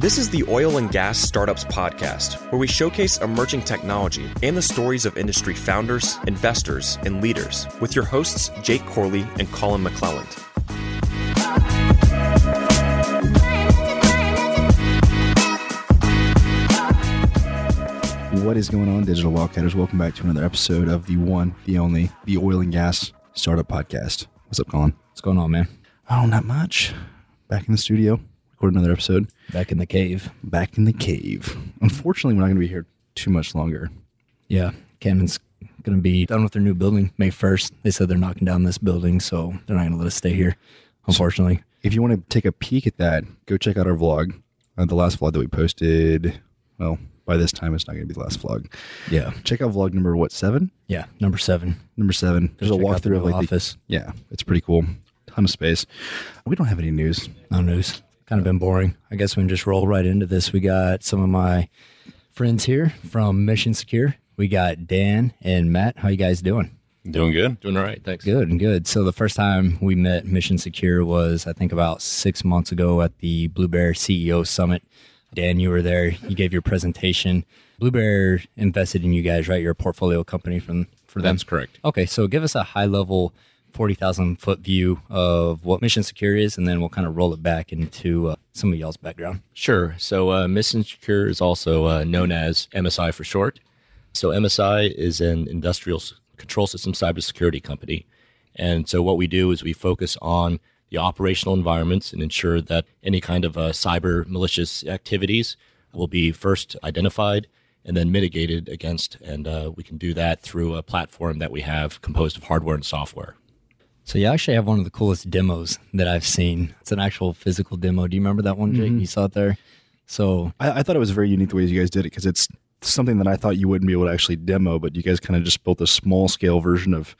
This is the Oil and Gas Startups Podcast, where we showcase emerging technology and the stories of industry founders, investors, and leaders with your hosts, Jake Corley and Colin McClelland. What is going on, Digital Wildcatters? Welcome back to another episode of the one, the only, the Oil and Gas Startup Podcast. What's up, Colin? What's going on, man? Oh, not much. Back in the studio, record another episode. Back in the cave. Back in the cave. Unfortunately, we're not going to be here too much longer. Yeah, Camden's going to be done with their new building May 1st. They said they're knocking down this building, so they're not going to let us stay here, unfortunately. If you want to take a peek at that, go check out our vlog. Uh, the last vlog that we posted, well, by this time, it's not going to be the last vlog. Yeah. Check out vlog number, what, seven? Yeah, number seven. Number seven. There's a out the walkthrough of like the, office. yeah, it's pretty cool. Ton of space. We don't have any news. No news. Kind of been boring. I guess we can just roll right into this. We got some of my friends here from Mission Secure. We got Dan and Matt. How you guys doing? Doing good. Doing all right. Thanks. Good and good. So the first time we met Mission Secure was, I think, about six months ago at the Blue Bear CEO Summit. Dan, you were there. You gave your presentation. Blue Bear invested in you guys, right? You're a portfolio company from for them. That's correct. Okay, so give us a high level, forty thousand foot view of what Mission Secure is, and then we'll kind of roll it back into uh, some of y'all's background. Sure. So, uh, Mission Secure is also uh, known as MSI for short. So, MSI is an industrial control system cybersecurity company. And so, what we do is we focus on the operational environments and ensure that any kind of uh, cyber malicious activities will be first identified and then mitigated against. And uh, we can do that through a platform that we have composed of hardware and software. So you actually have one of the coolest demos that I've seen. It's an actual physical demo. Do you remember that one, Jake? Mm-hmm. You saw it there. So I, I thought it was very unique the way you guys did it because it's something that I thought you wouldn't be able to actually demo, but you guys kind of just built a small scale version of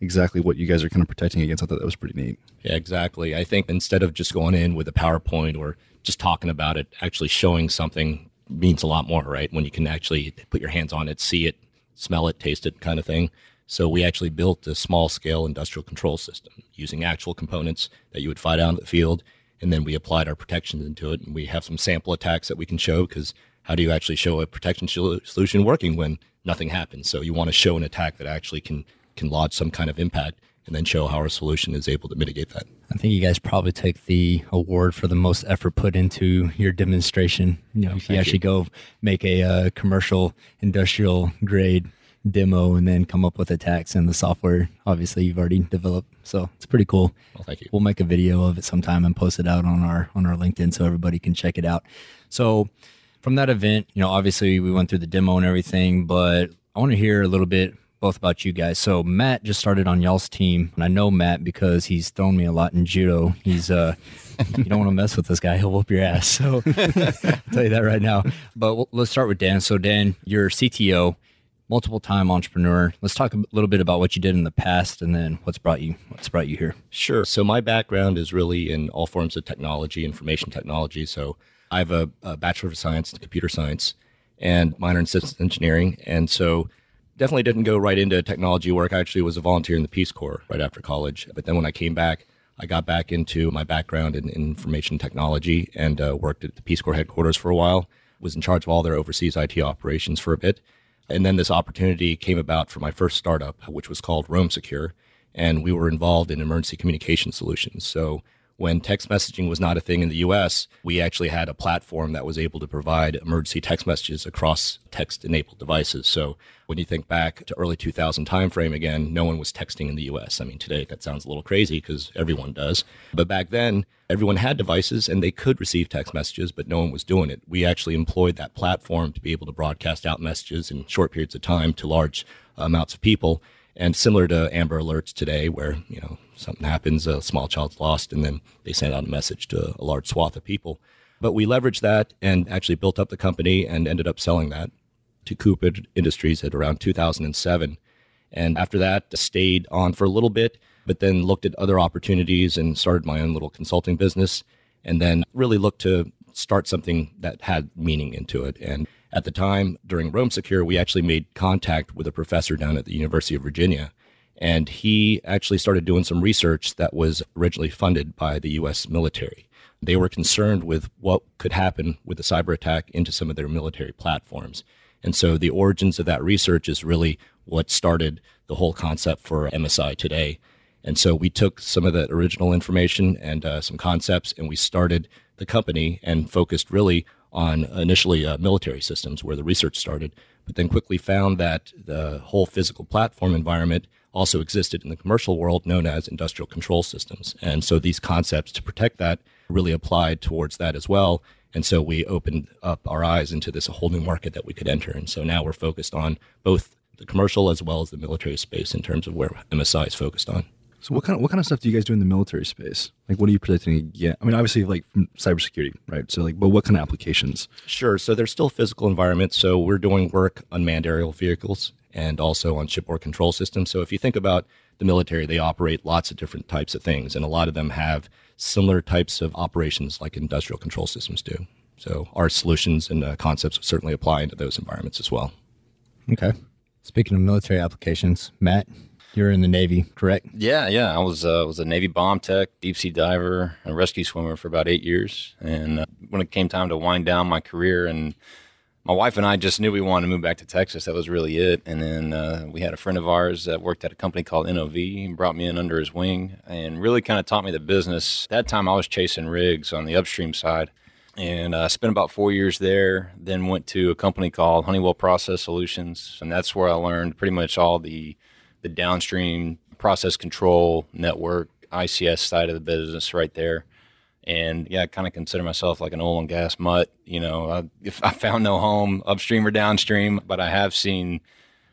exactly what you guys are kind of protecting against. I thought that was pretty neat. Yeah, exactly. I think instead of just going in with a PowerPoint or just talking about it, actually showing something means a lot more, right? When you can actually put your hands on it, see it, smell it, taste it, kind of thing. So we actually built a small scale industrial control system using actual components that you would find out in the field. And then we applied our protections into it. And we have some sample attacks that we can show because how do you actually show a protection solution working when nothing happens? So you want to show an attack that actually can, can lodge some kind of impact and then show how our solution is able to mitigate that. I think you guys probably take the award for the most effort put into your demonstration. You know, if you actually you. go make a uh, commercial industrial grade demo and then come up with attacks and the software obviously you've already developed. So it's pretty cool. Well, thank you. we'll make a video of it sometime and post it out on our on our linkedin so everybody can check it out. So from that event you know obviously we went through the demo and everything but i want to hear a little bit both about you guys. So matt just started on y'all's team and i know matt because he's thrown me a lot in judo. He's uh you don't want to mess with this guy. He'll whoop your ass. So i'll tell you that right now. But we'll- let's start with dan. So dan you're cto multiple time entrepreneur let's talk a little bit about what you did in the past and then what's brought you what's brought you here Sure. So my background is really in all forms of technology, information technology. So I have a, a bachelor of science in computer science and minor in systems engineering, and so definitely didn't go right into technology work. I actually was a volunteer in the Peace Corps right after college, but then when I came back. I got back into my background in information technology and uh, worked at the Peace Corps headquarters for a while. Was in charge of all their overseas IT operations for a bit, and then this opportunity came about for my first startup, which was called Roam Secure. And we were involved in emergency communication solutions. So when text messaging was not a thing in the US, we actually had a platform that was able to provide emergency text messages across text enabled devices. So when you think back to early 2000 timeframe again, no one was texting in the US. I mean, today that sounds a little crazy because everyone does. But back then, everyone had devices and they could receive text messages, but no one was doing it. We actually employed that platform to be able to broadcast out messages in short periods of time to large amounts of people. And similar to Amber Alerts today, where you know something happens, a small child's lost, and then they send out a message to a large swath of people. But we leveraged that and actually built up the company and ended up selling that to Cooper Industries at around 2007. And after that, stayed on for a little bit, but then looked at other opportunities and started my own little consulting business. And then really looked to start something that had meaning into it. And at the time, during Roam Secure, we actually made contact with a professor down at the University of Virginia. And he actually started doing some research that was originally funded by the US military. they were concerned with what could happen with a cyber attack into some of their military platforms. And so the origins of that research is really what started the whole concept for MSI today. And so we took some of that original information and uh, some concepts, and we started the company and focused really on initially uh, military systems where the research started, but then quickly found that the whole physical platform environment also existed in the commercial world known as industrial control systems. And so these concepts to protect that really applied towards that as well. And so we opened up our eyes into this whole new market that we could enter. And so now we're focused on both the commercial as well as the military space in terms of where MSI is focused on. So what kind of what kind of stuff do you guys do in the military space? Like what are you protecting against? I mean, obviously like from cybersecurity, right? So like, but what kind of applications? Sure. So there's still physical environments. So we're doing work on manned aerial vehicles and also on shipboard control systems. So if you think about the military, they operate lots of different types of things, and a lot of them have similar types of operations like industrial control systems do. So our solutions and uh, concepts certainly apply into those environments as well. Okay. Speaking of military applications, Matt, you're in the Navy, correct? Yeah, yeah. I was uh, was a Navy bomb tech, deep sea diver, and rescue swimmer for about eight years. And uh, when it came time to wind down my career, and my wife and I just knew we wanted to move back to Texas. That was really it. And then uh, we had a friend of ours that worked at a company called NOV and brought me in under his wing and really kind of taught me the business. That time I was chasing rigs on the upstream side and I uh, spent about four years there. Then went to a company called Honeywell Process Solutions, and that's where I learned pretty much all the the downstream process control network ICS side of the business right there. And yeah, I kind of consider myself like an oil and gas mutt. You know, I, if I found no home upstream or downstream, but I have seen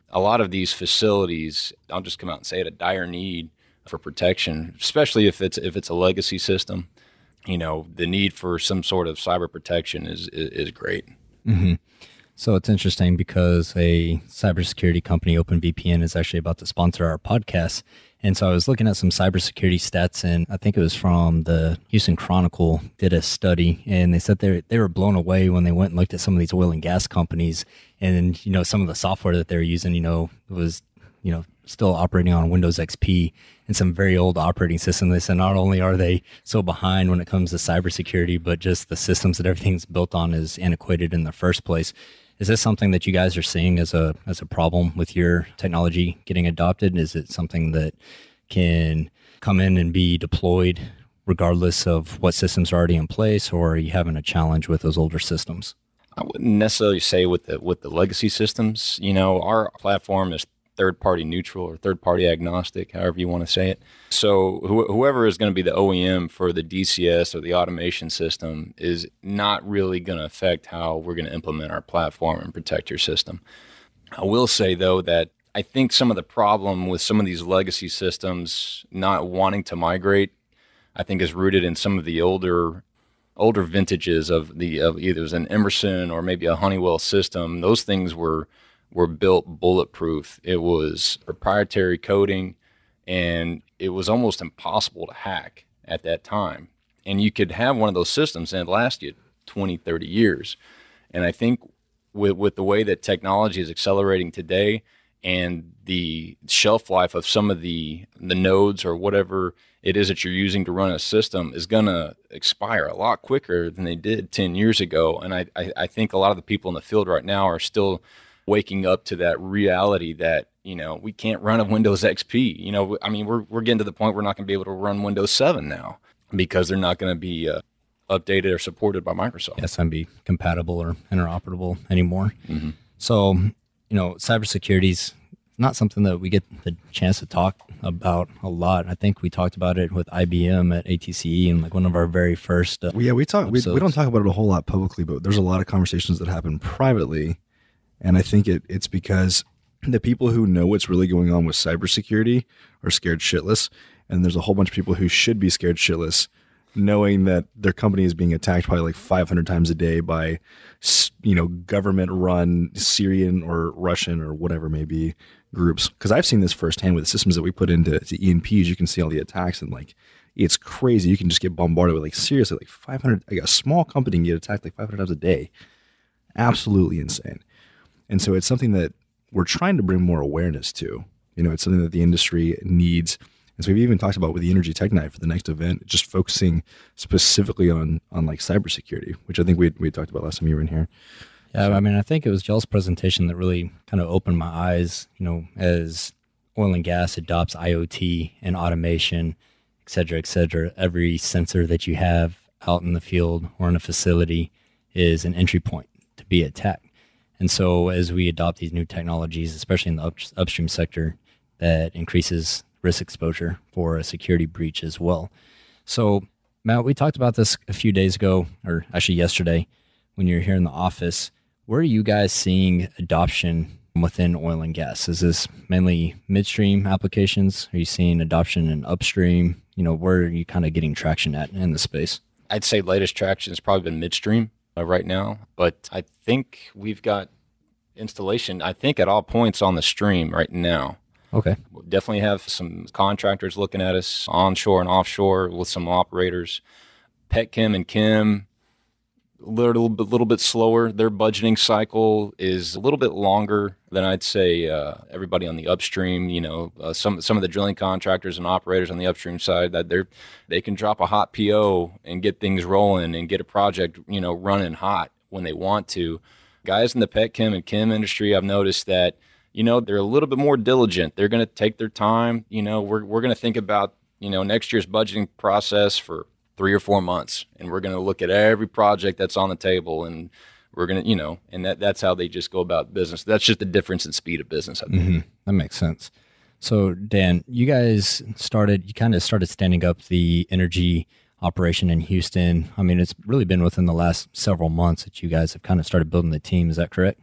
a lot of these facilities. I'll just come out and say it: a dire need for protection, especially if it's if it's a legacy system. You know, the need for some sort of cyber protection is is, is great. Mm-hmm. So it's interesting because a cybersecurity company, OpenVPN, is actually about to sponsor our podcast. And so I was looking at some cybersecurity stats, and I think it was from the Houston Chronicle did a study, and they said they they were blown away when they went and looked at some of these oil and gas companies, and you know some of the software that they're using, you know, was you know still operating on Windows XP and some very old operating systems. They said not only are they so behind when it comes to cybersecurity, but just the systems that everything's built on is antiquated in the first place. Is this something that you guys are seeing as a as a problem with your technology getting adopted? Is it something that can come in and be deployed regardless of what systems are already in place, or are you having a challenge with those older systems? I wouldn't necessarily say with the with the legacy systems. You know, our platform is third party neutral or third party agnostic, however you want to say it. So wh- whoever is going to be the OEM for the DCS or the automation system is not really going to affect how we're going to implement our platform and protect your system. I will say though that I think some of the problem with some of these legacy systems not wanting to migrate, I think is rooted in some of the older older vintages of the of either it was an Emerson or maybe a Honeywell system. Those things were were built bulletproof. It was proprietary coding and it was almost impossible to hack at that time. And you could have one of those systems and it last you 20, 30 years. And I think with, with the way that technology is accelerating today and the shelf life of some of the, the nodes or whatever it is that you're using to run a system is going to expire a lot quicker than they did 10 years ago. And I, I, I think a lot of the people in the field right now are still waking up to that reality that you know we can't run a Windows XP. You know, I mean, we're we're getting to the point we're not going to be able to run Windows 7 now because they're not going to be uh, updated or supported by Microsoft. SMB compatible or interoperable anymore. Mm-hmm. So, you know, cybersecurity is not something that we get the chance to talk about a lot. I think we talked about it with IBM at ATCE and like one of our very first. Uh, yeah, we talk. We, we, don't talk about it a whole lot publicly, but there's a lot of conversations that happen privately and I think it, it's because the people who know what's really going on with cybersecurity are scared shitless. And there's a whole bunch of people who should be scared shitless, knowing that their company is being attacked probably like 500 times a day by, you know, government run Syrian or Russian or whatever may be groups. Because I've seen this firsthand with the systems that we put into E&Ps. You can see all the attacks and like, it's crazy. You can just get bombarded with like seriously like 500. Like a small company can get attacked like 500 times a day. Absolutely insane. And so it's something that we're trying to bring more awareness to. You know, it's something that the industry needs. And so we've even talked about with the Energy Tech Night for the next event, just focusing specifically on on like cybersecurity, which I think we we talked about last time you were in here. Yeah, I mean, I think it was Jell's presentation that really kind of opened my eyes. You know, as oil and gas adopts IoT and automation, et cetera, et cetera, every sensor that you have out in the field or in a facility is an entry point to be attacked. And so, as we adopt these new technologies, especially in the up, upstream sector, that increases risk exposure for a security breach as well. So, Matt, we talked about this a few days ago, or actually yesterday, when you were here in the office. Where are you guys seeing adoption within oil and gas? Is this mainly midstream applications? Are you seeing adoption in upstream? You know, where are you kind of getting traction at in the space? I'd say latest traction has probably been midstream uh, right now, but I think we've got installation. I think at all points on the stream right now. Okay. We'll definitely have some contractors looking at us onshore and offshore with some operators. Petchem and Chem, a little bit, little bit slower. Their budgeting cycle is a little bit longer than I'd say uh, everybody on the upstream. You know, uh, some some of the drilling contractors and operators on the upstream side that they're they can drop a hot PO and get things rolling and get a project you know running hot when they want to. Guys in the petchem and chem industry, I've noticed that you know they're a little bit more diligent. They're going to take their time. You know, we're we're going to think about you know next year's budgeting process for three or four months, and we're going to look at every project that's on the table, and we're going to, you know, and that that's how they just go about business. That's just the difference in speed of business. I think. Mm-hmm. That makes sense. So, Dan, you guys started, you kind of started standing up the energy operation in Houston. I mean, it's really been within the last several months that you guys have kind of started building the team. Is that correct?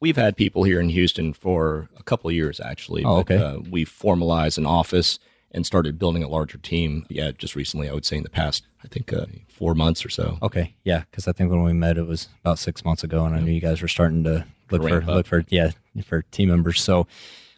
We've had people here in Houston for a couple of years, actually. Oh, okay. But, uh, we formalized an office and started building a larger team. Yeah, just recently, I would say in the past, I think uh, four months or so. Okay, yeah, because I think when we met, it was about six months ago, and I knew you guys were starting to look Ramp for up. look for yeah for team members. So,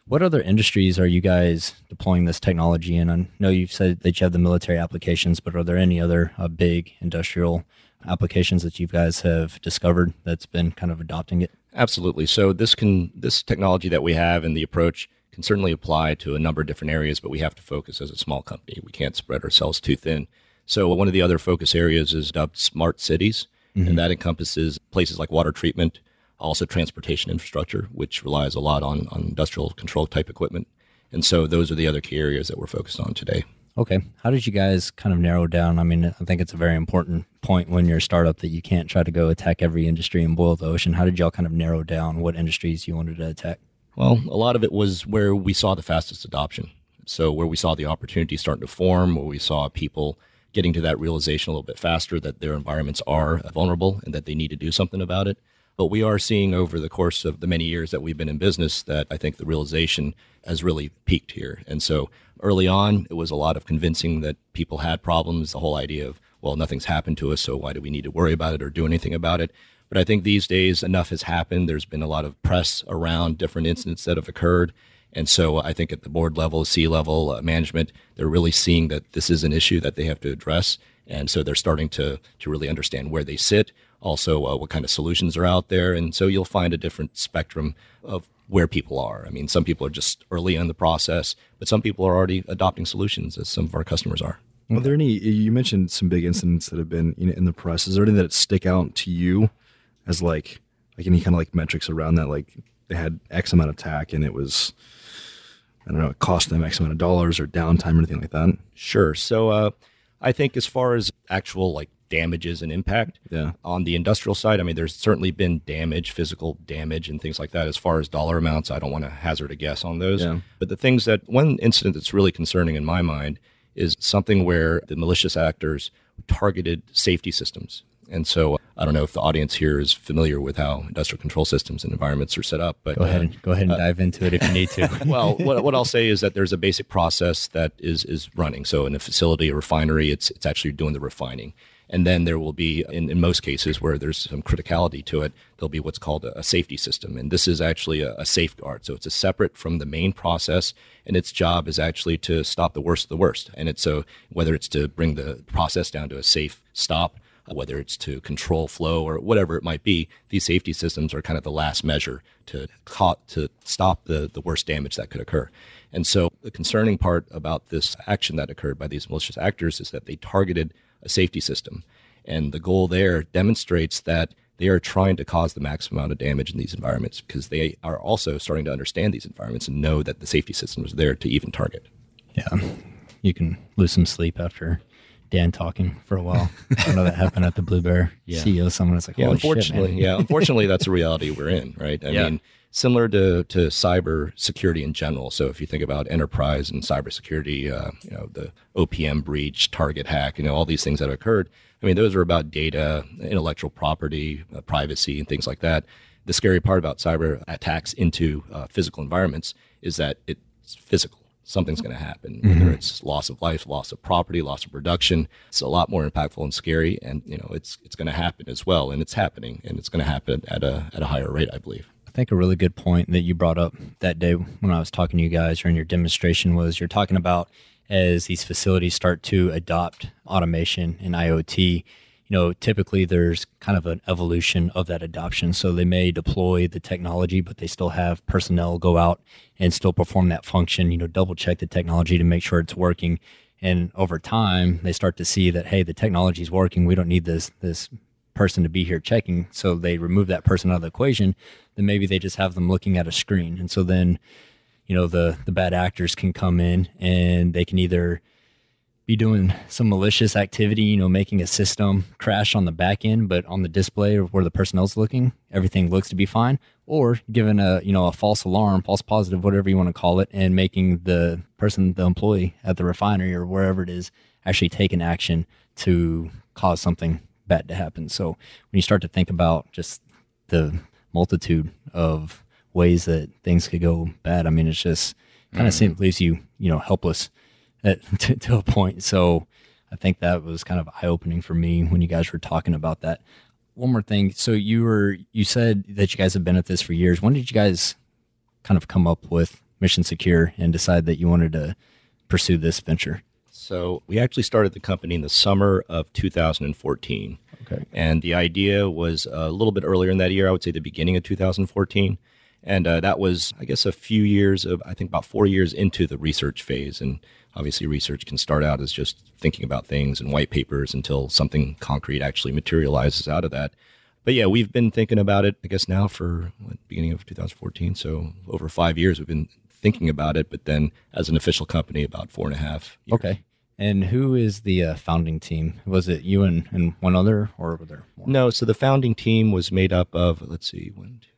what other industries are you guys deploying this technology in? I know you've said that you have the military applications, but are there any other uh, big industrial applications that you guys have discovered that's been kind of adopting it? Absolutely. So this can this technology that we have and the approach can certainly apply to a number of different areas, but we have to focus as a small company. We can't spread ourselves too thin. So one of the other focus areas is dubbed smart cities, and mm-hmm. that encompasses places like water treatment, also transportation infrastructure, which relies a lot on, on industrial control type equipment. And so those are the other key areas that we're focused on today. Okay. How did you guys kind of narrow down? I mean, I think it's a very important point when you're a startup that you can't try to go attack every industry and boil the ocean. How did y'all kind of narrow down what industries you wanted to attack? Well, a lot of it was where we saw the fastest adoption. So where we saw the opportunity starting to form, where we saw people getting to that realization a little bit faster that their environments are vulnerable and that they need to do something about it. But we are seeing over the course of the many years that we've been in business that I think the realization has really peaked here. And so early on, it was a lot of convincing that people had problems, the whole idea of, well, nothing's happened to us, so why do we need to worry about it or do anything about it? But I think these days enough has happened. There's been a lot of press around different incidents that have occurred. And so I think at the board level, C level, uh, management, they're really seeing that this is an issue that they have to address. And so they're starting to, to really understand where they sit, also uh, what kind of solutions are out there. And so you'll find a different spectrum of where people are. I mean, some people are just early in the process, but some people are already adopting solutions, as some of our customers are. Are there any? You mentioned some big incidents that have been in the press. Is there anything that stick out to you as like like any kind of like metrics around that? Like they had X amount of tack and it was I don't know, it cost them X amount of dollars or downtime or anything like that. Sure. So uh, I think as far as actual like damages and impact Yeah. on the industrial side, I mean, there's certainly been damage, physical damage, and things like that. As far as dollar amounts, I don't want to hazard a guess on those. Yeah. But the things that one incident that's really concerning in my mind is something where the malicious actors targeted safety systems. And so I don't know if the audience here is familiar with how industrial control systems and environments are set up, but Go ahead uh, and go ahead and dive into it if you need to. well, what, what I'll say is that there's a basic process that is is running. So in a facility, a refinery, it's it's actually doing the refining. And then there will be, in, in most cases where there's some criticality to it, there'll be what's called a, a safety system. And this is actually a, a safeguard. So it's a separate from the main process. And its job is actually to stop the worst of the worst. And it's so whether it's to bring the process down to a safe stop uh, Uh, whether it's to control flow or whatever it might be. These safety systems are kind of the last measure to ca- to stop the the worst damage that could occur. And so the concerning part about this action that occurred by these malicious actors is that they targeted a safety system. And the goal there demonstrates that they are trying to cause the maximum amount of damage in these environments because they are also starting to understand these environments and know that the safety system is there to even target. Yeah. You can lose some sleep after Dan talking for a while. I don't know that happened at the Blue Bear Yeah. CEO. Someone was like, Yeah, Holy shit, unfortunately, yeah, unfortunately, that's a reality we're in, right? I Yeah. mean, similar to to cyber security in general. So if you think about enterprise and cybersecurity, uh, you know, the OPM breach, target hack, you know, all these things that have occurred. I mean, those are about data, intellectual property, uh, privacy, and things like that. The scary part about cyber attacks into uh, physical environments is that it's physical. Something's going to happen, mm-hmm. whether it's loss of life, loss of property, loss of production. It's a lot more impactful and scary, and you know it's it's going to happen as well, and it's happening, and it's going to happen at a at a higher rate, I believe. I think a really good point that you brought up that day when I was talking to you guys or in your demonstration was you're talking about as these facilities start to adopt automation and IoT, you know, typically there's kind of an evolution of that adoption. So they may deploy the technology, but they still have personnel go out and still perform that function, you know, double check the technology to make sure it's working. And over time, they start to see that, hey, the technology is working. We don't need this, this person to be here checking. So they remove that person out of the equation. Then maybe they just have them looking at a screen. And so then, you know, the the bad actors can come in and they can either be doing some malicious activity, you know, making a system crash on the back end, but on the display or where the personnel's looking, everything looks to be fine, or giving a you know a false alarm, false positive, whatever you want to call it, and making the person, the employee at the refinery or wherever it is, actually take an action to cause something bad to happen. So when you start to think about just the multitude of ways that things could go bad, I mean, it's just kind of mm. seems leaves you you know helpless at, to, to a point. So I think that was kind of eye opening for me when you guys were talking about that. One more thing. So you were you said that you guys have been at this for years. When did you guys kind of come up with Mission Secure and decide that you wanted to pursue this venture? So we actually started the company in the summer of 2014. Okay. And the idea was a little bit earlier in that year, I would say the beginning of 2014. And uh, that was, I guess, a few years of, I think about four years into the research phase. And obviously, research can start out as just thinking about things and white papers until something concrete actually materializes out of that. But yeah, we've been thinking about it, I guess, now for what, beginning of 2014. So over five years, we've been thinking about it. But then as an official company, about four and a half years. Okay. And who is the uh, founding team? Was it you and, and one other, or were there more? No, so the founding team was made up of let's see, one, two,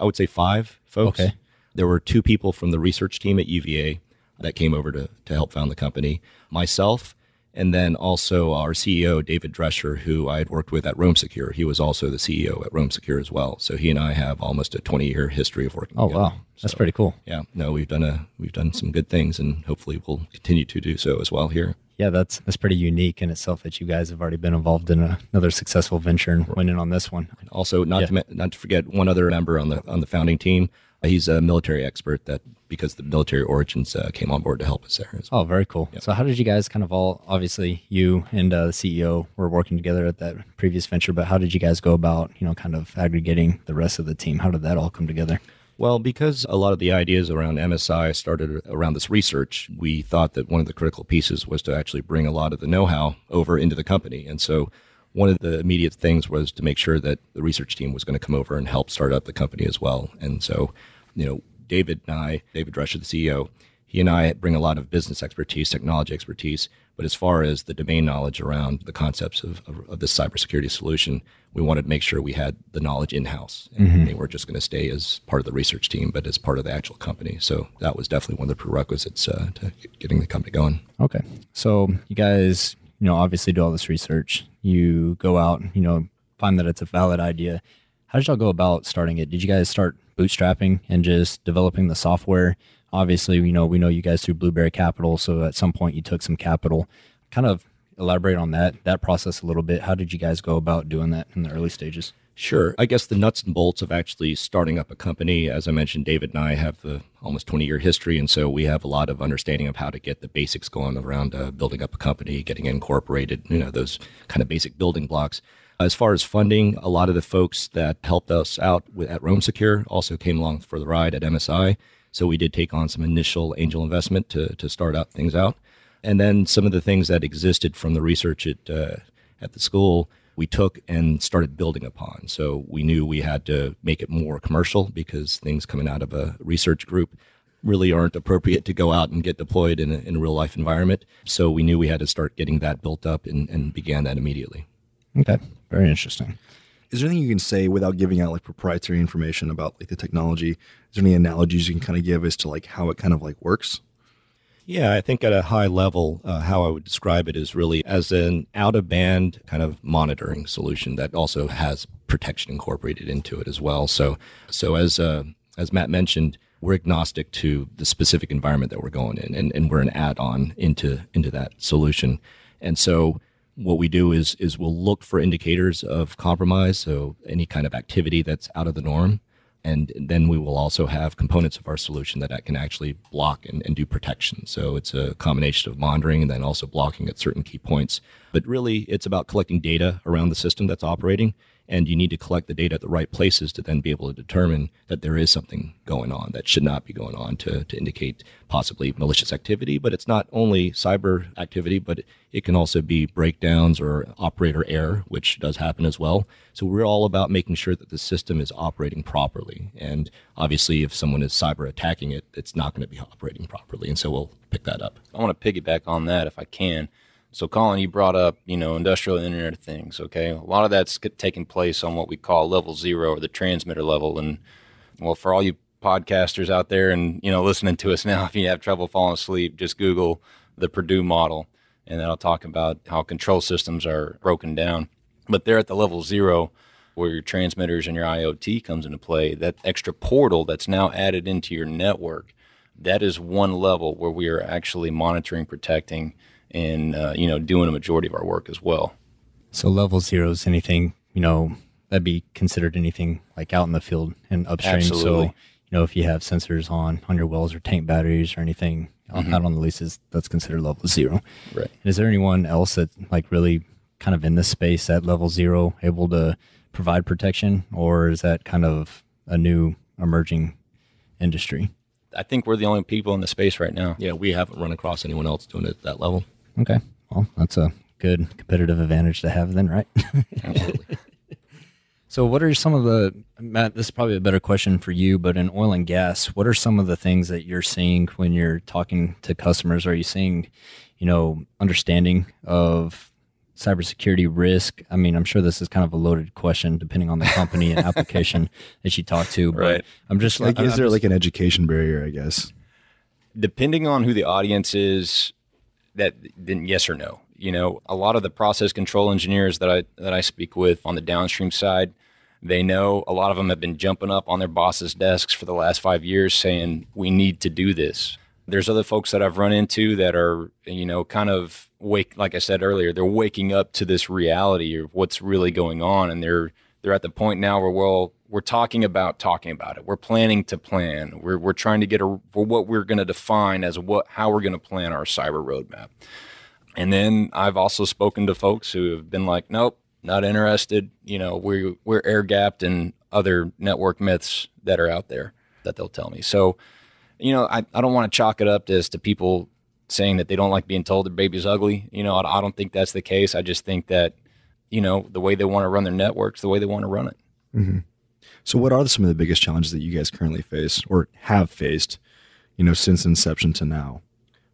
I would say five folks. Okay. There were two people from the research team at UVA that came over to to help found the company. Myself, and then also our CEO David Drescher, who I had worked with at Roam Secure. He was also the CEO at Roam Secure as well. So he and I have almost a 20 year history of working. Oh together. wow, that's So, pretty cool. Yeah, no, we've done a we've done some good things, and hopefully we'll continue to do so as well here. Yeah, that's that's pretty unique in itself that you guys have already been involved in a, another successful venture and winning on this one. Also, not Yeah. to not to forget one other member on the on the founding team. Uh, He's a military expert that because the military origins uh, came on board to help us there. Well. Oh, very cool. So, how did you guys kind of all? Obviously, you and uh, the CEO were working together at that previous venture, but how did you guys go about, you know, kind of aggregating the rest of the team? How did that all come together? Well, because a lot of the ideas around MSI started around this research, we thought that one of the critical pieces was to actually bring a lot of the know-how over into the company, and so. One of the immediate things was to make sure that the research team was going to come over and help start up the company as well. And so, you know, David and I, David Drescher, the CEO, he and I bring a lot of business expertise, technology expertise. But as far as the domain knowledge around the concepts of, of, of this cybersecurity solution, we wanted to make sure we had the knowledge in house. And they weren't just going to stay as part of the research team, but as part of the actual company. So that was definitely one of the prerequisites uh, to getting the company going. Okay. So, you guys, you know, obviously do all this research. You go out, you know, find that it's a valid idea. How did y'all go about starting it? Did you guys start bootstrapping and just developing the software? Obviously, you know, we know you guys through Blue Bear Capital. So, at some point, you took some capital. Kind of elaborate on that that process a little bit. How did you guys go about doing that in the early stages? Sure. I guess the nuts and bolts of actually starting up a company, as I mentioned, David and I have the almost 20 year history. And so we have a lot of understanding of how to get the basics going around uh, building up a company, getting incorporated, you know, those kind of basic building blocks. As far as funding, a lot of the folks that helped us out with, at Roam Secure also came along for the ride at MSI. So we did take on some initial angel investment to, to start out things out. And then some of the things that existed from the research at, uh, at the school we took and started building upon. So we knew we had to make it more commercial because things coming out of a research group really aren't appropriate to go out and get deployed in a, in a real life environment. So we knew we had to start getting that built up and, and began that immediately. Okay, very interesting. Is there anything you can say without giving out like proprietary information about like the technology? Is there any analogies you can kind of give as to like how it kind of like works? Yeah, I think at a high level, uh, how I would describe it is really as an out of band kind of monitoring solution that also has protection incorporated into it as well. So, so as uh, as Matt mentioned, we're agnostic to the specific environment that we're going in, and, and we're an add-on into into that solution. And so, what we do is is we'll look for indicators of compromise, so any kind of activity that's out of the norm and then we will also have components of our solution that can actually block and, and, do protection. So it's a combination of monitoring and then also blocking at certain key points. But really, it's about collecting data around the system that's operating and you need to collect the data at the right places to then be able to determine that there is something going on that should not be going on to, to indicate possibly malicious activity. But it's not only cyber activity, but it can also be breakdowns or operator error, which does happen as well. So we're all about making sure that the system is operating properly. And obviously, if someone is cyber attacking it, it's not going to be operating properly. And so we'll pick that up. I want to piggyback on that if I can. So, Colin, you brought up, you know, industrial Internet of Things. Okay, a lot of that's taking place on what we call level zero or the transmitter level. And well, for all you podcasters out there and you know listening to us now, if you have trouble falling asleep, just Google the Purdue model, and that'll talk about how control systems are broken down. But they're at the level zero where your transmitters and your IoT comes into play. That extra portal that's now added into your network, that is one level where we are actually monitoring, protecting and uh, you know doing a majority of our work as well. So level zero is anything you know that'd be considered anything like out in the field and upstream. Absolutely. So you know if you have sensors on on your wells or tank batteries or anything mm-hmm. out on the leases, that's considered level zero. Right. And is there anyone else that like really kind of in this space at level zero able to provide protection, or is that kind of a new emerging industry? I think we're the only people in the space right now. Yeah, we haven't run across anyone else doing it at that level. Okay. Well, that's a good competitive advantage to have then, right? Absolutely. so, what are some of the, Matt, this is probably a better question for you, but in oil and gas, what are some of the things that you're seeing when you're talking to customers? Are you seeing, you know, understanding of cybersecurity risk? I mean, I'm sure this is kind of a loaded question depending on the company and application that you talk to. But right. I'm just like, I'm, is I'm there just, like an education barrier? I guess. Depending on who the audience is, that then yes or no. You know, a lot of the process control engineers that I that I speak with on the downstream side, they know a lot of them have been jumping up on their bosses' desks for the last five years saying we need to do this. There's other folks that I've run into that are, you know, kind of wake like I said earlier, they're waking up to this reality of what's really going on and they're they're at the point now where well we're talking about talking about it. We're planning to plan. We're we're trying to get a for what we're going to define as what how we're going to plan our cyber roadmap. And then I've also spoken to folks who have been like, nope, not interested. You know, we we're air gapped in other network myths that are out there that they'll tell me. So, you know, I, I don't want to chalk it up as to people saying that they don't like being told their baby's ugly. You know, I, I don't think that's the case. I just think that, you know, the way they want to run their networks, the way they want to run it. Mm-hmm. So, what are some of the biggest challenges that you guys currently face or have faced, you know, since inception to now?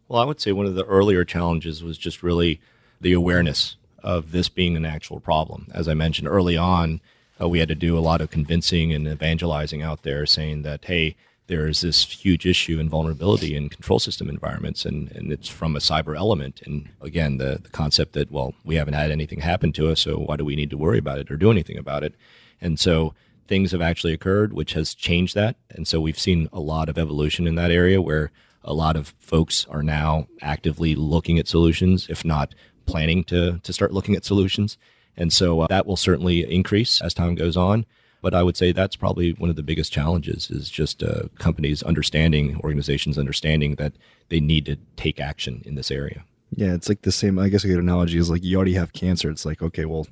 Well, I would say one of the earlier challenges was just really the awareness of this being an actual problem. As I mentioned early on, uh, we had to do a lot of convincing and evangelizing out there, saying that hey, there's this huge issue in vulnerability in control system environments, and, and it's from a cyber element. And again, the, the concept that well, we haven't had anything happen to us, so why do we need to worry about it or do anything about it? And so things have actually occurred, which has changed that. And so we've seen a lot of evolution in that area where a lot of folks are now actively looking at solutions, if not planning to, to start looking at solutions. And so uh, that will certainly increase as time goes on. But I would say that's probably one of the biggest challenges is just uh, companies understanding, organizations understanding that they need to take action in this area. Yeah, it's like the same. I guess a good analogy is like you already have cancer. It's like okay, well,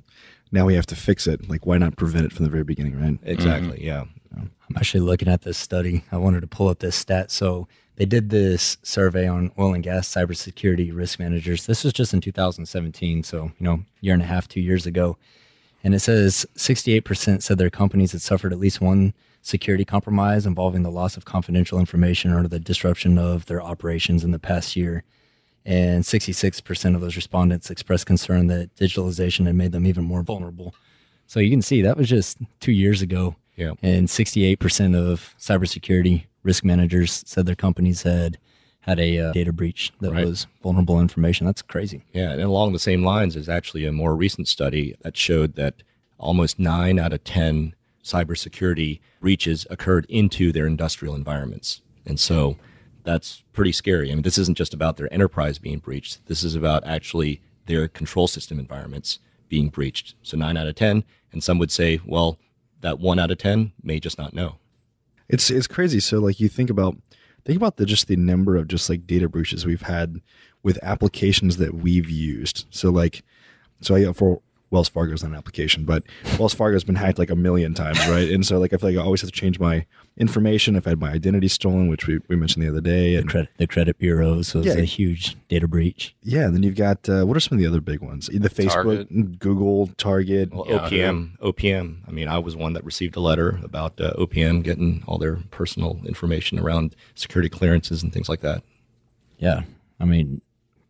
now we have to fix it. Like why not prevent it from the very beginning, right? Exactly. Yeah. I'm actually looking at this study. I wanted to pull up this stat. So they did this survey on oil and gas cybersecurity risk managers. This was just in 2017, so you know, year and a half, two years ago. And it says 68% said their companies had suffered at least one security compromise involving the loss of confidential information or the disruption of their operations in the past year. And 66% of those respondents expressed concern that digitalization had made them even more vulnerable. So you can see that was just two years ago. Yeah. And 68% of cybersecurity risk managers said their companies had had a uh, data breach that Right. was vulnerable information. That's crazy. Yeah, and along the same lines is actually a more recent study that showed that almost nine out of 10 cybersecurity breaches occurred into their industrial environments. And so that's pretty scary. I mean, this isn't just about their enterprise being breached, this is about actually their control system environments being breached. So nine out of 10. And some would say, well, that one out of 10 may just not know. It's it's crazy. So like you think about think about the just the number of just like data breaches we've had with applications that we've used. So like so I for Wells Fargo's not an application, but Wells Fargo's been hacked like a million times, right? And so like I feel like I always have to change my information if I had my identity stolen, which we, we mentioned the other day. The And credit, the credit bureaus was Yeah. a huge data breach. yeah, and then you've got uh, what are some of the other big ones? The Facebook, Target. Google, Target. Well, Yeah. OPM, OPM. I mean, I was one that received a letter about uh, OPM getting all their personal information around security clearances and things like that. Yeah. I mean,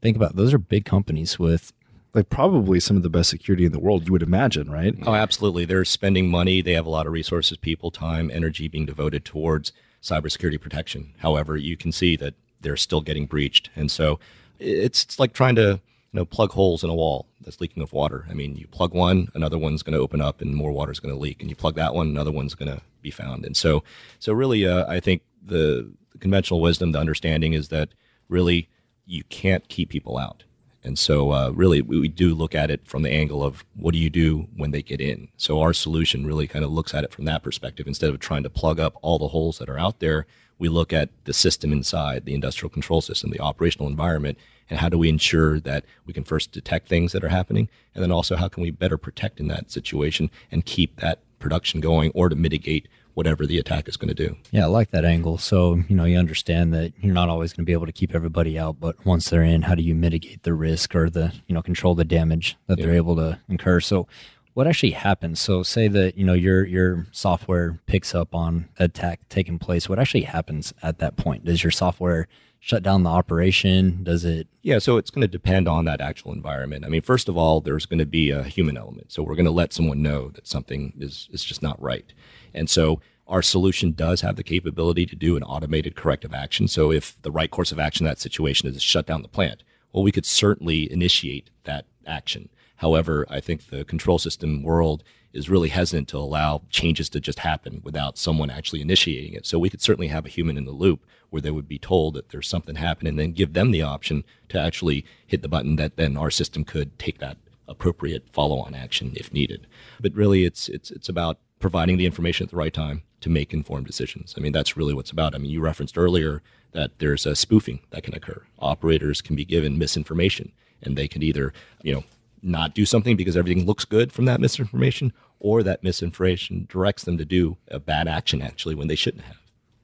think about those are big companies with like probably some of the best security in the world, you would imagine, right? Oh, absolutely. They're spending money. They have a lot of resources, people, time, energy being devoted towards cybersecurity protection. However, you can see that they're still getting breached, and so it's, it's like trying to you know plug holes in a wall that's leaking of water. I mean, you plug one, another one's going to open up, and more water is going to leak, and you plug that one, another one's going to be found. And so, so really, uh, I think the conventional wisdom, the understanding is that really you can't keep people out. And so, uh, really, we, we do look at it from the angle of what do you do when they get in? So, our solution really kind of looks at it from that perspective. Instead of trying to plug up all the holes that are out there, we look at the system inside, the industrial control system, the operational environment, and how do we ensure that we can first detect things that are happening? And then also, how can we better protect in that situation and keep that production going or to mitigate whatever the attack is going to do? Yeah, I like that angle. So, you know, you understand that you're not always going to be able to keep everybody out, but once they're in, how do you mitigate the risk or the, you know, control the damage that they're able to incur? So, what actually happens? So, say that, you know, your your software picks up on attack taking place. What actually happens at that point? Does your software shut down the operation? Does it Yeah, so it's going to depend on that actual environment. I mean, first of all, there's going to be a human element. So we're going to let someone know that something is, is just not right. And so our solution does have the capability to do an automated corrective action. So if the right course of action in that situation is to shut down the plant, well, we could certainly initiate that action. However, I think the control system world is really hesitant to allow changes to just happen without someone actually initiating it. So we could certainly have a human in the loop where they would be told that there's something happening and then give them the option to actually hit the button that then our system could take that appropriate follow-on action if needed. But really it's it's it's about providing the information at the right time to make informed decisions. I mean, that's really what's about. I mean, you referenced earlier that there's a spoofing that can occur. Operators can be given misinformation and they can either, you know, not do something because everything looks good from that misinformation or that misinformation directs them to do a bad action actually when they shouldn't have.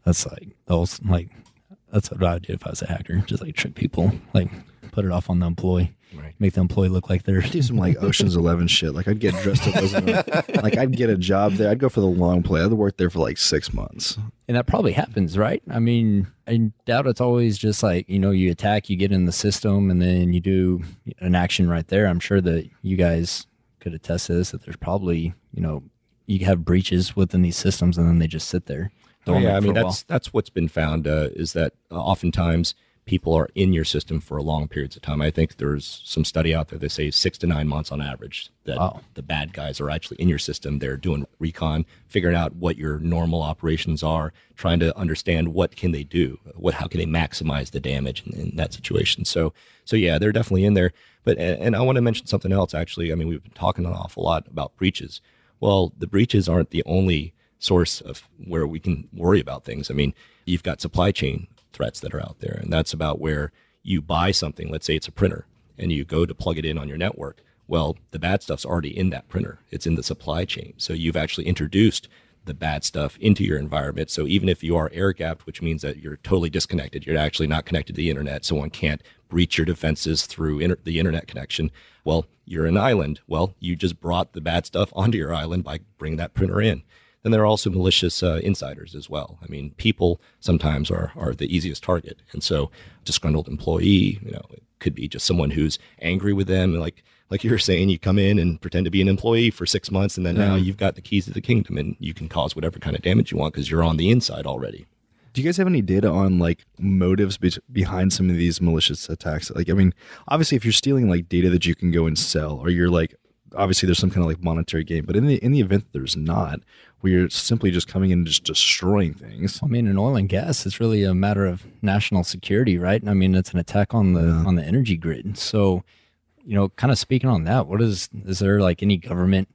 that's like those like that's what I would do if I was a hacker. Just like trick people, like put it off on the employee, Right. make the employee look like they're do some like Ocean's Eleven shit. Like I'd get dressed up as a, like I'd get a job there. I'd go for the long play. I'd work there for like six months. And that probably happens, right? I mean, I doubt it's always just like, you know, you attack, you get in the system, and then you do an action right there. I'm sure that you guys could attest to this that there's probably, you know, you have breaches within these systems and then they just sit there. Oh, yeah, I mean that's that's what's been found uh, is that uh, oftentimes people are in your system for long periods of time. I think there's some study out there that say six to nine months on average that Wow. the bad guys are actually in your system. They're doing recon, figuring out what your normal operations are, trying to understand what can they do, what how can they maximize the damage in, in that situation. So so yeah, they're definitely in there. But and and I want to mention something else. Actually, I mean we've been talking an awful lot about breaches. Well, the breaches aren't the only source of where we can worry about things. I mean, you've got supply chain threats that are out there, and that's about where you buy something. Let's say it's a printer, and you go to plug it in on your network. Well, the bad stuff's already in that printer. It's in the supply chain. So you've actually introduced the bad stuff into your environment. So even if you are air gapped, which means that you're totally disconnected, you're actually not connected to the internet, someone can't breach your defenses through inter- the internet connection. Well, you're an island. Well, you just brought the bad stuff onto your island by bringing that printer in. Then there are also malicious uh, insiders as well. I mean, people sometimes are are the easiest target, and so disgruntled employee, you know, it could be just someone who's angry with them, like like you were saying, you come in and pretend to be an employee for six months, and then now you've got the keys to the kingdom, and you can cause whatever kind of damage you want because you're on the inside already. Do you guys have any data on like motives be- behind some of these malicious attacks? Like, I mean, obviously, if you're stealing like data that you can go and sell, or you're like, obviously, there's some kind of like monetary gain. But in the in the event that there's not, where you're simply just coming in and just destroying things. I mean, in oil and gas, it's really a matter of national security, right? I mean, it's an attack on the on the energy grid. So, you know, kind of speaking on that, what is is there like any government,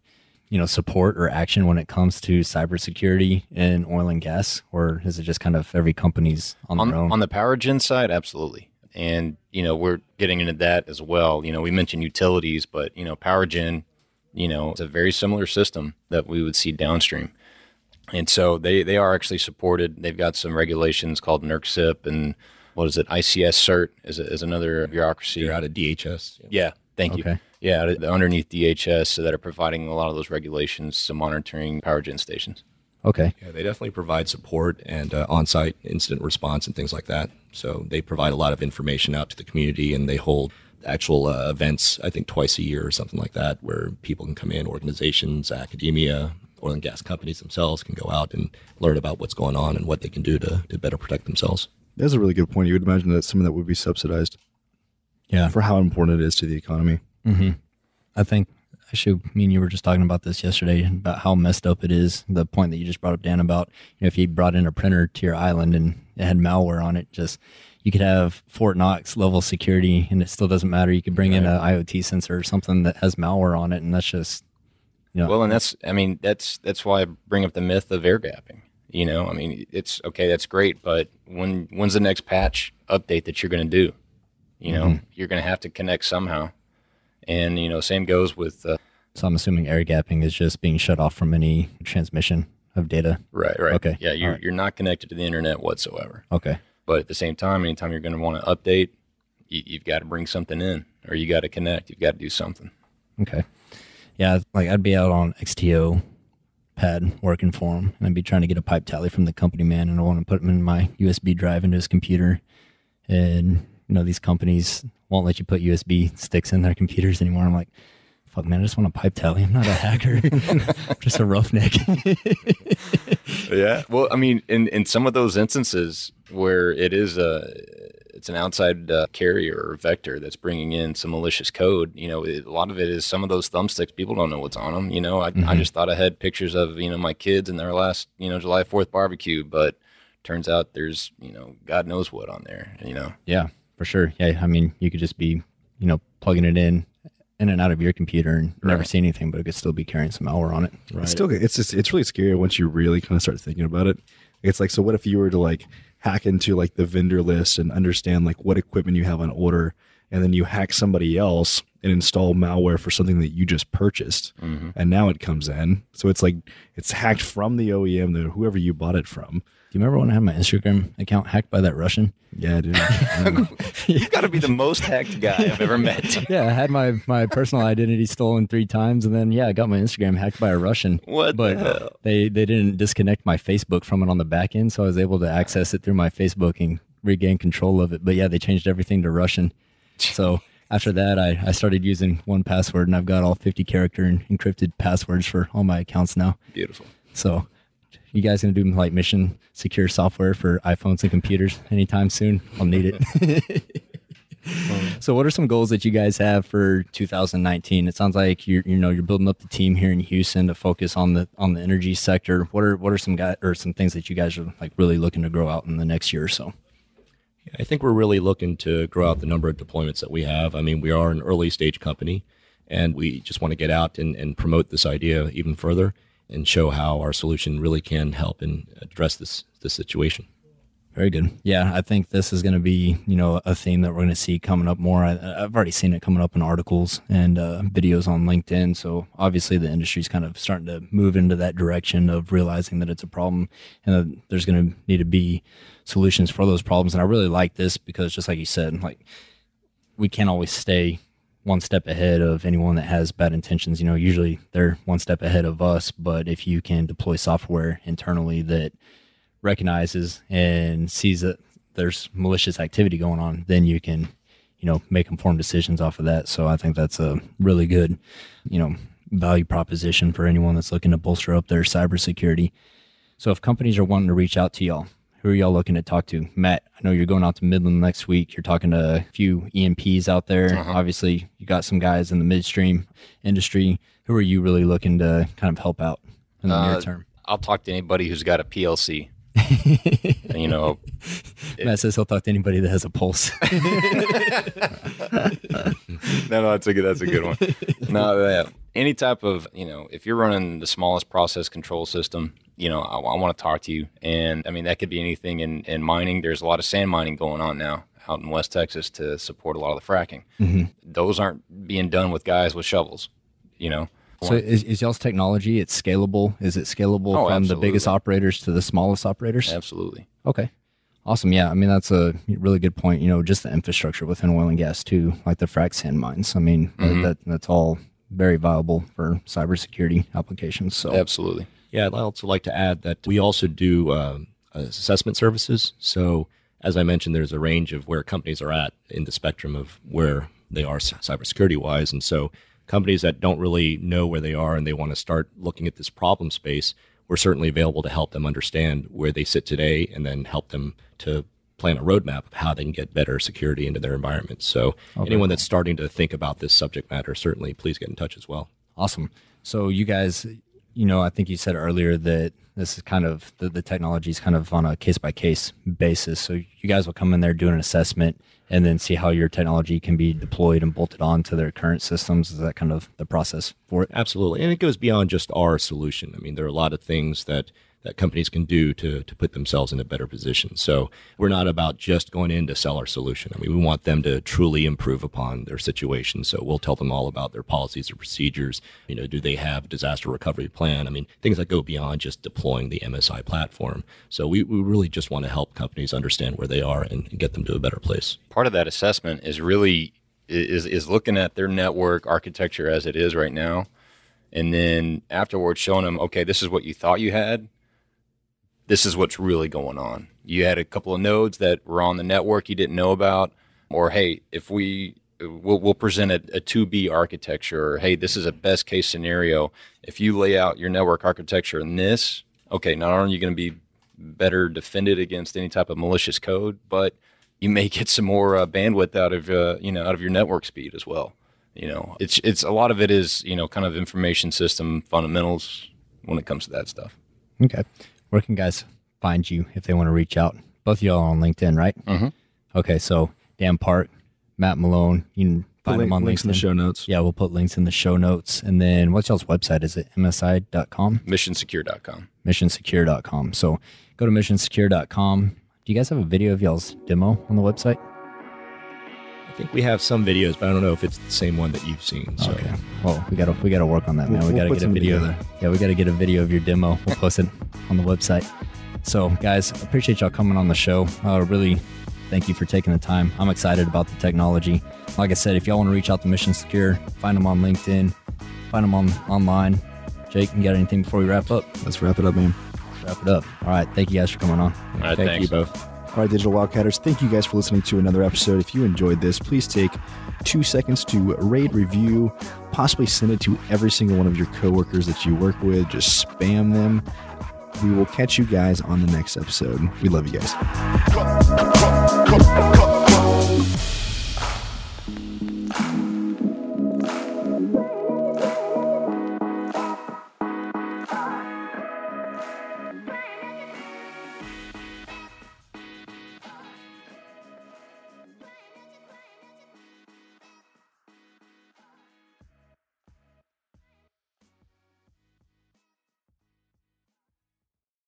you know, support or action when it comes to cybersecurity in oil and gas, or is it just kind of every company's on, on, their own? on the power gen side, absolutely. And you know, we're getting into that as well. You know, we mentioned utilities, but you know, power gen, you know, it's a very similar system that we would see downstream. And so they they are actually supported. They've got some regulations called NERC CIP and what is it? ICS cert is, is another bureaucracy. You're out of DHS. Yeah, thank you. Okay. Yeah, the- underneath DHS, so that are providing a lot of those regulations to monitoring power gen stations. okay, Yeah, they definitely provide support and uh, on-site incident response and things like that. So they provide a lot of information out to the community, and they hold actual uh, events. I think twice a year or something like that, where people can come in, organizations, academia, oil and gas companies themselves can go out and learn about what's going on and what they can do to, to better protect themselves. That's a really good point. You would imagine that some of that would be subsidized yeah. for how important it is to the economy. Mm-hmm. I think actually, me and you were just talking about this yesterday about how messed up it is. The point that you just brought up, Dan, about you know, if you brought in a printer to your island and it had malware on it, just you could have Fort Knox level security, and it still doesn't matter. You could bring in an IoT sensor or something that has malware on it, and that's just know, Well, and that's, I mean, that's that's why I bring up the myth of air gapping. You know, I mean, it's okay, that's great, but when when's the next patch update that you're going to do? You know, you're going to have to connect somehow, and you know, same goes with uh, so I'm assuming air gapping is just being shut off from any transmission of data. right, right, Okay, yeah, you're right. you're not connected to the internet whatsoever. Okay, But at the same time, anytime you're going to want to update, you, you've got to bring something in, or you got to connect. You've got to do something. Okay. Yeah, like I'd be out on XTO pad working for him, and I'd be trying to get a pipe tally from the company man, and I want to put him in my USB drive into his computer. And you know, these companies won't let you put USB sticks in their computers anymore. I'm like, fuck, man, I just want a pipe tally. I'm not a hacker, just a roughneck. Yeah. Well, I mean, in in some of those instances where it is a it's an outside uh, carrier or vector that's bringing in some malicious code. You know, it, a lot of it is some of those thumbsticks. People don't know what's on them. You know, I, I just thought I had pictures of you know my kids and their last you know July Fourth barbecue, but turns out there's you know God knows what on there. You know. yeah, for sure. Yeah, I mean, you could just be, you know, plugging it in in and out of your computer and never see anything, but it could still be carrying some malware on it. It's still it's just it's really scary once you really kind of start thinking about it. It's like so what if you were to like hack into like the vendor list and understand like what equipment you have on order and then you hack somebody else and install malware for something that you just purchased mm-hmm. and now it comes in. So it's like it's hacked from the OEM the whoever you bought it from. Do you remember when I had my Instagram account hacked by that Russian? Yeah, dude. Yeah. Um, You've got to be the most hacked guy I've ever met. Yeah, I had my, my personal identity stolen three times, and then yeah, I got my Instagram hacked by a Russian. What the But hell? they they didn't disconnect my Facebook from it on the back end, so I was able to access it through my Facebook and regain control of it. But yeah, they changed everything to Russian. So after that, I, I started using 1Password, and I've got all 50 character and encrypted passwords for all my accounts now. Beautiful. So You guys gonna do like mission secure software for iPhones and computers anytime soon? I'll need it. so what are some goals that you guys have for 2019 it sounds like you're you know you're building up the team here in houston to focus on the on the energy sector what are what are some guys or some things that you guys are like really looking to grow out in the next year or so I think we're really looking to grow out the number of deployments that we have. I mean, we are an early stage company, and we just want to get out and, and promote this idea even further and show how our solution really can help and address this this situation. Very good. Yeah, I think this is going to be, you know, a theme that we're going to see coming up more. I, have already seen it coming up in articles and uh, videos on LinkedIn. So obviously, the industry is kind of starting to move into that direction of realizing that it's a problem and that there's going to need to be solutions for those problems. And I really like this because, just like you said, like we can't always stay one step ahead of anyone that has bad intentions. You know, usually they're one step ahead of us. But if you can deploy software internally that recognizes and sees that there's malicious activity going on, then you can, you know, make informed decisions off of that. So I think that's a really good, you know, value proposition for anyone that's looking to bolster up their cybersecurity. So if companies are wanting to reach out to y'all, who are y'all looking to talk to? Matt, I know you're going out to Midland next week. You're talking to a few E&Ps out there. Uh-huh. Obviously, you got some guys in the midstream industry. Who are you really looking to kind of help out in the uh, near term? I'll talk to anybody who's got a PLC. you know, Matt says he'll talk to anybody that has a pulse. no, no, that's a good. That's a good one. No, yeah. any type of you know, if you're running the smallest process control system, you know, I, I want to talk to you. And I mean, that could be anything in in mining. There's a lot of sand mining going on now out in West Texas to support a lot of the fracking. Mm-hmm. Those aren't being done with guys with shovels. You know, so is, is y'all's technology it's scalable? Is it scalable oh, from absolutely. the biggest operators to the smallest operators? Absolutely. Okay. Awesome. Yeah. I mean, that's a really good point. You know, just the infrastructure within oil and gas too, like the frac sand mines. I mean, mm-hmm. that that's all very viable for cybersecurity applications. So absolutely. Yeah. I'd also like to add that we also do uh, assessment services. So as I mentioned, there's a range of where companies are at in the spectrum of where they are cybersecurity wise. And so companies that don't really know where they are and they want to start looking at this problem space, we're certainly available to help them understand where they sit today and then help them to plan a roadmap of how they can get better security into their environment. So okay. anyone that's starting to think about this subject matter, certainly please get in touch as well. Awesome. So you guys, you know, I think you said earlier that this is kind of the, the technology is kind of on a case by case basis. So you guys will come in there, do an assessment, and then see how your technology can be deployed and bolted on to their current systems. Is that kind of the process for it? Absolutely. And it goes beyond just our solution. I mean, there are a lot of things that that companies can do to, to put themselves in a better position. So we're not about just going in to sell our solution. I mean, we want them to truly improve upon their situation. So we'll tell them all about their policies or procedures. You know, do they have disaster recovery plan? I mean, things that go beyond just deploying the MSI platform. So we, we really just want to help companies understand where they are and, and get them to a better place. Part of that assessment is really is is looking at their network architecture as it is right now and then afterwards showing them okay this is what you thought you had this is what's really going on. You had a couple of nodes that were on the network you didn't know about, or hey, if we we'll, we'll present a, a 2B architecture, or hey, this is a best case scenario. If you lay out your network architecture in this, okay, not only are you going to be better defended against any type of malicious code, but you may get some more uh, bandwidth out of uh, you know out of your network speed as well. You know, it's it's a lot of it is you know kind of information system fundamentals when it comes to that stuff. Okay where can guys find you if they want to reach out? Both of y'all on LinkedIn, right? Mm-hmm. Okay, so Dan Park, Matt Malone, you can find link, them on links LinkedIn. in the show notes. Yeah, we'll put links in the show notes. And then what's y'all's website? Is it msi.com? Missionsecure.com. Missionsecure.com. So go to missionsecure.com. Do you guys have a video of y'all's demo on the website? Think we have some videos, but I don't know if it's the same one that you've seen. So. Okay. Well, we gotta we gotta work on that, man. We'll, we gotta we'll get a video. Together. Yeah, we gotta get a video of your demo. We'll post it on the website. So, guys, appreciate y'all coming on the show. Uh, really, thank you for taking the time. I'm excited about the technology. Like I said, if y'all want to reach out to Mission Secure, find them on LinkedIn, find them on online. Jake, can you got anything before we wrap up? Let's wrap it up, man. Wrap it up. All right. Thank you guys for coming on. All right. Thank thanks. you both. All right, Digital Wildcatters, thank you guys for listening to another episode. If you enjoyed this, please take two seconds to rate, review, possibly send it to every single one of your coworkers that you work with. Just spam them. We will catch you guys on the next episode. We love you guys.